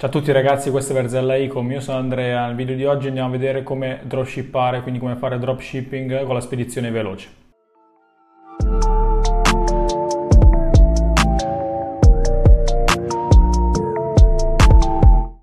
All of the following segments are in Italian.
Ciao a tutti ragazzi, questa è Verzella Ecom, io sono Andrea, nel video di oggi andiamo a vedere come dropshippare, quindi come fare dropshipping con la spedizione veloce.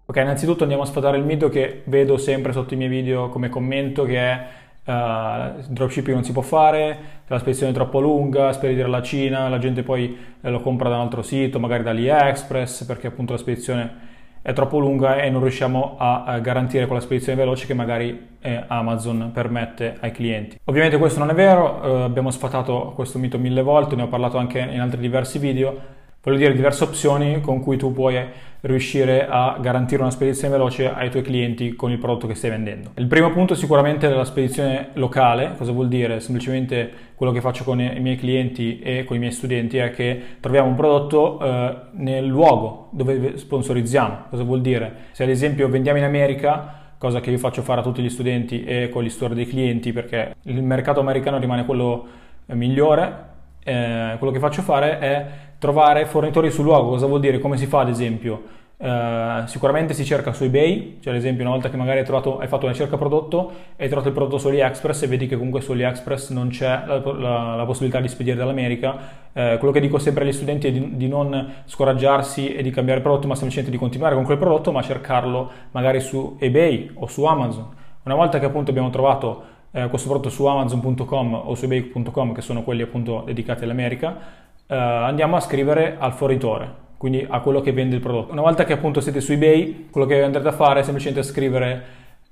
Ok, innanzitutto andiamo a sfatare il mito che vedo sempre sotto i miei video come commento che è Uh, dropshipping non si può fare, la spedizione è troppo lunga, spedire alla Cina, la gente poi eh, lo compra da un altro sito, magari da AliExpress, perché appunto la spedizione è troppo lunga e non riusciamo a, a garantire quella spedizione veloce che magari eh, Amazon permette ai clienti. Ovviamente questo non è vero, eh, abbiamo sfatato questo mito mille volte, ne ho parlato anche in altri diversi video, Voglio dire diverse opzioni con cui tu puoi riuscire a garantire una spedizione veloce ai tuoi clienti con il prodotto che stai vendendo. Il primo punto sicuramente è la spedizione locale, cosa vuol dire? Semplicemente quello che faccio con i miei clienti e con i miei studenti è che troviamo un prodotto eh, nel luogo dove sponsorizziamo. Cosa vuol dire? Se ad esempio vendiamo in America, cosa che io faccio fare a tutti gli studenti e con gli store dei clienti perché il mercato americano rimane quello migliore, eh, quello che faccio fare è trovare fornitori sul luogo. Cosa vuol dire? Come si fa ad esempio? Uh, sicuramente si cerca su eBay, cioè ad esempio una volta che magari hai, trovato, hai fatto una ricerca prodotto e hai trovato il prodotto su AliExpress e vedi che comunque su AliExpress non c'è la, la, la possibilità di spedire dall'America, uh, quello che dico sempre agli studenti è di, di, non scoraggiarsi e di cambiare prodotto, ma semplicemente di continuare con quel prodotto, ma cercarlo magari su eBay o su Amazon. Una volta che appunto abbiamo trovato uh, questo prodotto su Amazon.com o su eBay.com, che sono quelli appunto dedicati all'America, eh, andiamo a scrivere al fornitore, quindi a quello che vende il prodotto. Una volta che appunto siete su eBay, quello che andrete a fare è semplicemente scrivere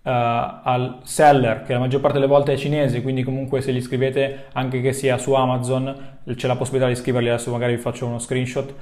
uh, al seller, che la maggior parte delle volte è cinese, quindi comunque se gli scrivete anche che sia su Amazon, c'è la possibilità di scriverli, adesso magari vi faccio uno screenshot,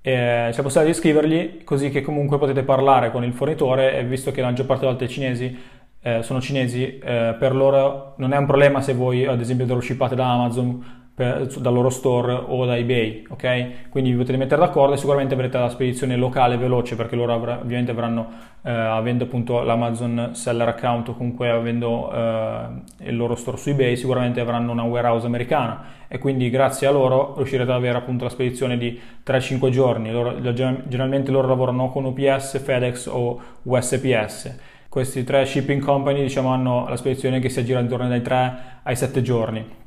eh, c'è la possibilità di scrivergli così che comunque potete parlare con il fornitore visto che la maggior parte delle volte i cinesi eh, sono cinesi, eh, per loro non è un problema se voi ad esempio dropshippate da Amazon per, dal loro store o da eBay, ok? Quindi vi potete mettere d'accordo e sicuramente avrete la spedizione locale veloce perché loro avr- ovviamente avranno, eh, avendo appunto l'Amazon Seller Account o comunque avendo eh, il loro store su eBay, sicuramente avranno una warehouse americana e quindi grazie a loro riuscirete ad avere appunto la spedizione di 3-5 giorni. Loro, generalmente loro lavorano con UPS, FedEx o USPS questi tre shipping company diciamo, hanno la spedizione che si aggira intorno dai 3 ai 7 giorni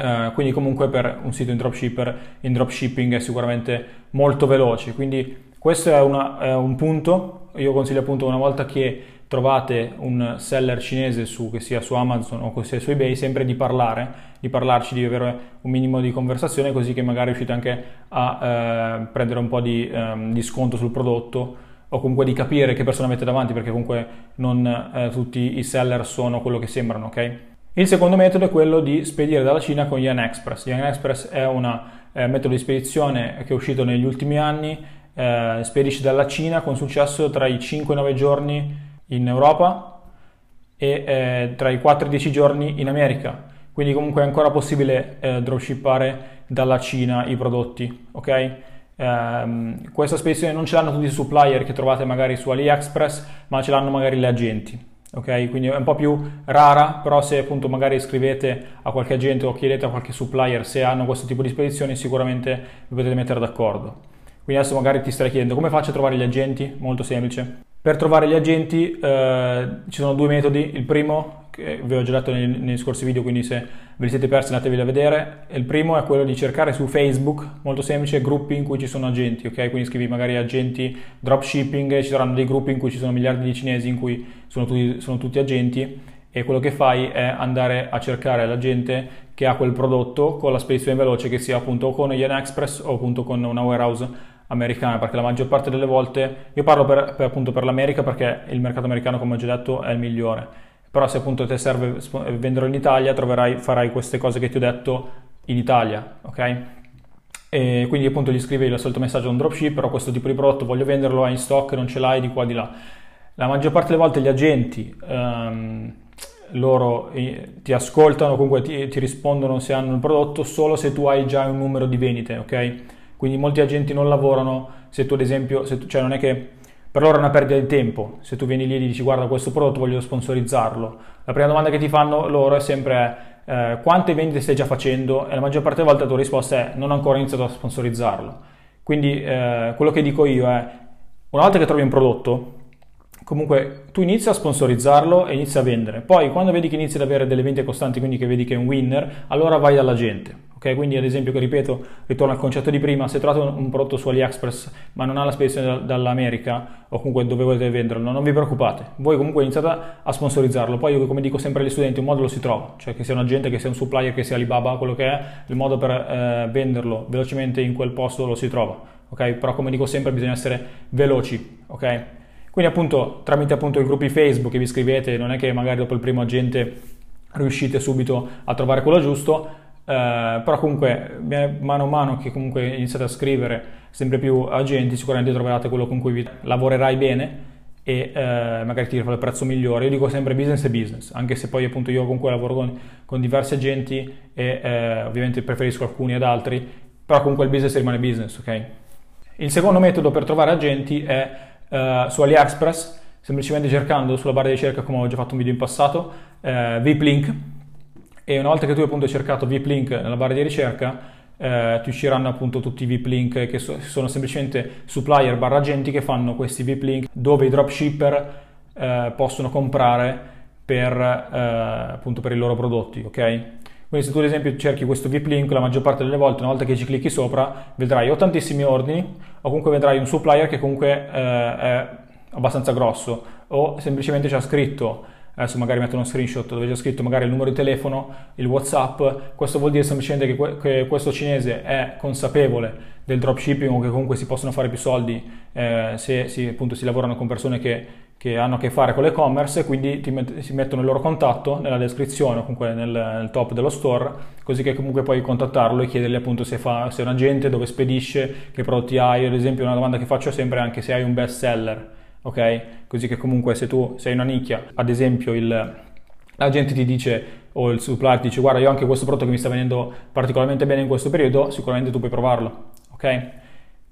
Uh, quindi comunque per un sito in dropshipper in dropshipping è sicuramente molto veloce. Quindi questo è, una, è, un punto. Io consiglio appunto una volta che trovate un seller cinese su, che sia su Amazon o che sia su eBay sempre di parlare di parlarci di avere un minimo di conversazione così che magari riuscite anche a eh, prendere un po' di, um, di sconto sul prodotto o comunque di capire che persona avete davanti perché comunque non eh, tutti i seller sono quello che sembrano ok il secondo metodo è quello di spedire dalla Cina con Yan Express. Yan Express è un eh, metodo di spedizione che è uscito negli ultimi anni, eh, spedisce dalla Cina con successo tra i 5 e 9 giorni in Europa e eh, tra i 4 e 10 giorni in America. Quindi comunque è ancora possibile eh, dropshippare dalla Cina i prodotti, ok? Um, questa spedizione non ce l'hanno tutti i supplier che trovate magari su AliExpress, ma ce l'hanno magari le agenti ok? Quindi è un po' più rara, però se appunto magari scrivete a qualche agente o chiedete a qualche supplier se hanno questo tipo di spedizioni, sicuramente vi potete mettere d'accordo. Quindi adesso magari ti starei chiedendo come faccio a trovare gli agenti? Molto semplice. Per trovare gli agenti eh, ci sono due metodi. Il primo, che vi ho già detto nei, nei, scorsi video, quindi se ve li siete persi andatevi a vedere. Il primo è quello di cercare su Facebook, molto semplice, gruppi in cui ci sono agenti, ok? Quindi scrivi magari agenti dropshipping, ci saranno dei gruppi in cui ci sono miliardi di cinesi in cui sono tutti, sono tutti agenti e quello che fai è andare a cercare la gente che ha quel prodotto con la spedizione veloce che sia appunto con Yen Express o appunto con una warehouse americana perché la maggior parte delle volte io parlo per, per, appunto per l'America perché il mercato americano come ho già detto è il migliore però se appunto ti serve venderlo in Italia troverai, farai queste cose che ti ho detto in Italia ok? E quindi appunto gli scrivi il solito messaggio a un dropship però questo tipo di prodotto voglio venderlo hai in stock non ce l'hai di qua di là. La maggior parte delle volte gli agenti um, loro eh, ti ascoltano comunque ti, ti rispondono se hanno il prodotto solo se tu hai già un numero di vendite ok? Quindi molti agenti non lavorano se tu ad esempio, tu, cioè non è che per loro è una perdita di tempo, se tu vieni lì e dici guarda questo prodotto voglio sponsorizzarlo, la prima domanda che ti fanno loro è sempre eh, quante vendite stai già facendo e la maggior parte delle volte la tua risposta è non ho ancora iniziato a sponsorizzarlo. Quindi eh, quello che dico io è Una volta che trovi un prodotto, comunque tu inizi a sponsorizzarlo e inizi a vendere. Poi quando vedi che inizi ad avere delle vendite costanti, quindi che vedi che è un winner, allora vai dalla gente. Ok, quindi ad esempio, che ripeto, ritorno al concetto di prima, se trovate un, un prodotto su AliExpress ma non ha la spedizione dall'America o comunque dove volete venderlo, non vi preoccupate, voi comunque iniziate a sponsorizzarlo, poi io come dico sempre agli studenti, un modo lo si trova, cioè che sia un agente, che sia un supplier, che sia Alibaba, quello che è, il modo per eh, venderlo velocemente in quel posto lo si trova, ok? Però come dico sempre bisogna essere veloci, ok? Quindi appunto tramite appunto i gruppi Facebook che vi scrivete, non è che magari dopo il primo agente riuscite subito a trovare quello giusto, Uh, però comunque mano a mano che comunque iniziate a scrivere sempre più agenti sicuramente troverete quello con cui lavorerai bene e uh, magari ti fa il prezzo migliore. Io dico sempre business e business anche se poi appunto io comunque lavoro con, con diversi agenti e uh, ovviamente preferisco alcuni ad altri però comunque il business rimane business ok? Il secondo metodo per trovare agenti è su AliExpress semplicemente cercando sulla barra di ricerca come ho già fatto un video in passato VIPlink e una volta che tu appunto hai cercato VIP link nella barra di ricerca eh, ti usciranno appunto tutti i VIP link che so, sono semplicemente supplier barra agenti che fanno questi VIP link dove i dropshipper eh, possono comprare per, eh, appunto per i loro prodotti, ok? Quindi se tu ad esempio cerchi questo VIP link, la maggior parte delle volte, una volta che ci clicchi sopra, vedrai o tantissimi ordini, o comunque vedrai un supplier che comunque eh, è abbastanza grosso, o semplicemente c'è scritto adesso magari metto uno screenshot dove c'è scritto magari il numero di telefono, il WhatsApp, questo vuol dire semplicemente che, que- che questo cinese è consapevole del dropshipping o che comunque si possono fare più soldi eh, se si, appunto, si lavorano con persone che, che, hanno a che fare con l'e-commerce, quindi ti met- si mettono il loro contatto nella descrizione o comunque nel, nel, top dello store, così che comunque puoi contattarlo e chiedergli appunto se, fa, se è un agente, dove spedisce, che prodotti hai, ad esempio una domanda che faccio sempre è anche se hai un best seller ok? Così che comunque se tu sei una nicchia, ad esempio il, l'agente ti dice o il supplier ti dice guarda io ho anche questo prodotto che mi sta venendo particolarmente bene in questo periodo, sicuramente tu puoi provarlo, ok?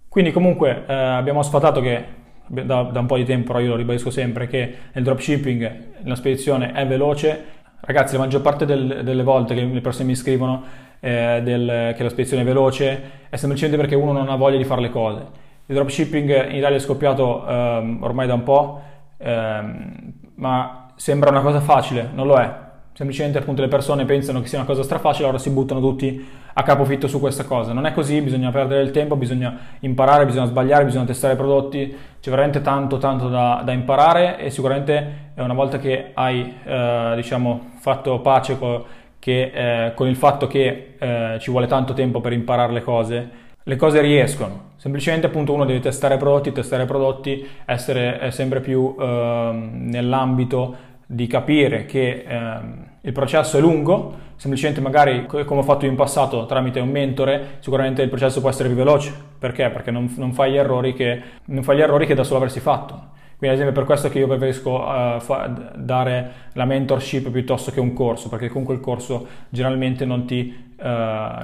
Quindi comunque eh, abbiamo sfatato che da, da, un po' di tempo, però io lo ribadisco sempre, che nel dropshipping la spedizione è veloce. Ragazzi, la maggior parte del, delle volte che le persone mi scrivono eh, del, che la spedizione è veloce è semplicemente perché uno non ha voglia di fare le cose il dropshipping in Italia è scoppiato um, ormai da un po', um, ma sembra una cosa facile, non lo è. Semplicemente appunto le persone pensano che sia una cosa strafacile, allora si buttano tutti a capofitto su questa cosa. Non è così, bisogna perdere il tempo, bisogna imparare, bisogna sbagliare, bisogna testare i prodotti. C'è veramente tanto, tanto da, da imparare e sicuramente una volta che hai, eh, diciamo, fatto pace con, che, eh, con il fatto che eh, ci vuole tanto tempo per imparare le cose, le cose riescono. Semplicemente appunto uno deve testare prodotti, testare prodotti, essere sempre più eh, nell'ambito di capire che eh, il processo è lungo, semplicemente magari come ho fatto in passato tramite un mentore, sicuramente il processo può essere più veloce. Perché? Perché non, non, fai, gli errori che, non fai gli errori che da solo avresti fatto. Quindi ad esempio per questo che io preferisco uh, fa- dare la mentorship piuttosto che un corso, perché comunque il corso generalmente non ti, uh,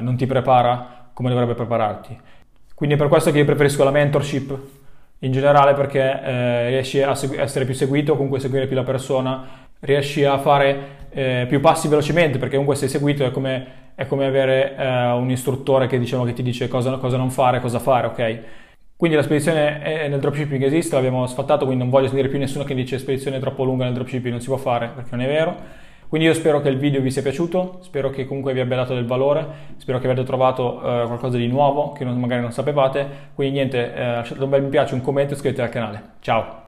non ti prepara come dovrebbe prepararti. Quindi è per questo che io preferisco la mentorship in generale perché eh, riesci a segu- essere più seguito, comunque seguire più la persona, riesci a fare eh, più passi velocemente perché comunque sei seguito è come, è come avere eh, un istruttore che, diciamo, che ti dice cosa, cosa, non fare, cosa fare, ok? Quindi la spedizione nel dropshipping esiste, l'abbiamo sfattato, quindi non voglio sentire più nessuno che dice spedizione troppo lunga nel dropshipping non si può fare perché non è vero quindi io spero che il video vi sia piaciuto, spero che comunque vi abbia dato del valore, spero che abbiate trovato eh, qualcosa di nuovo che non, magari non sapevate. Quindi niente, eh, lasciate un bel mi piace, un commento e iscrivetevi al canale. Ciao!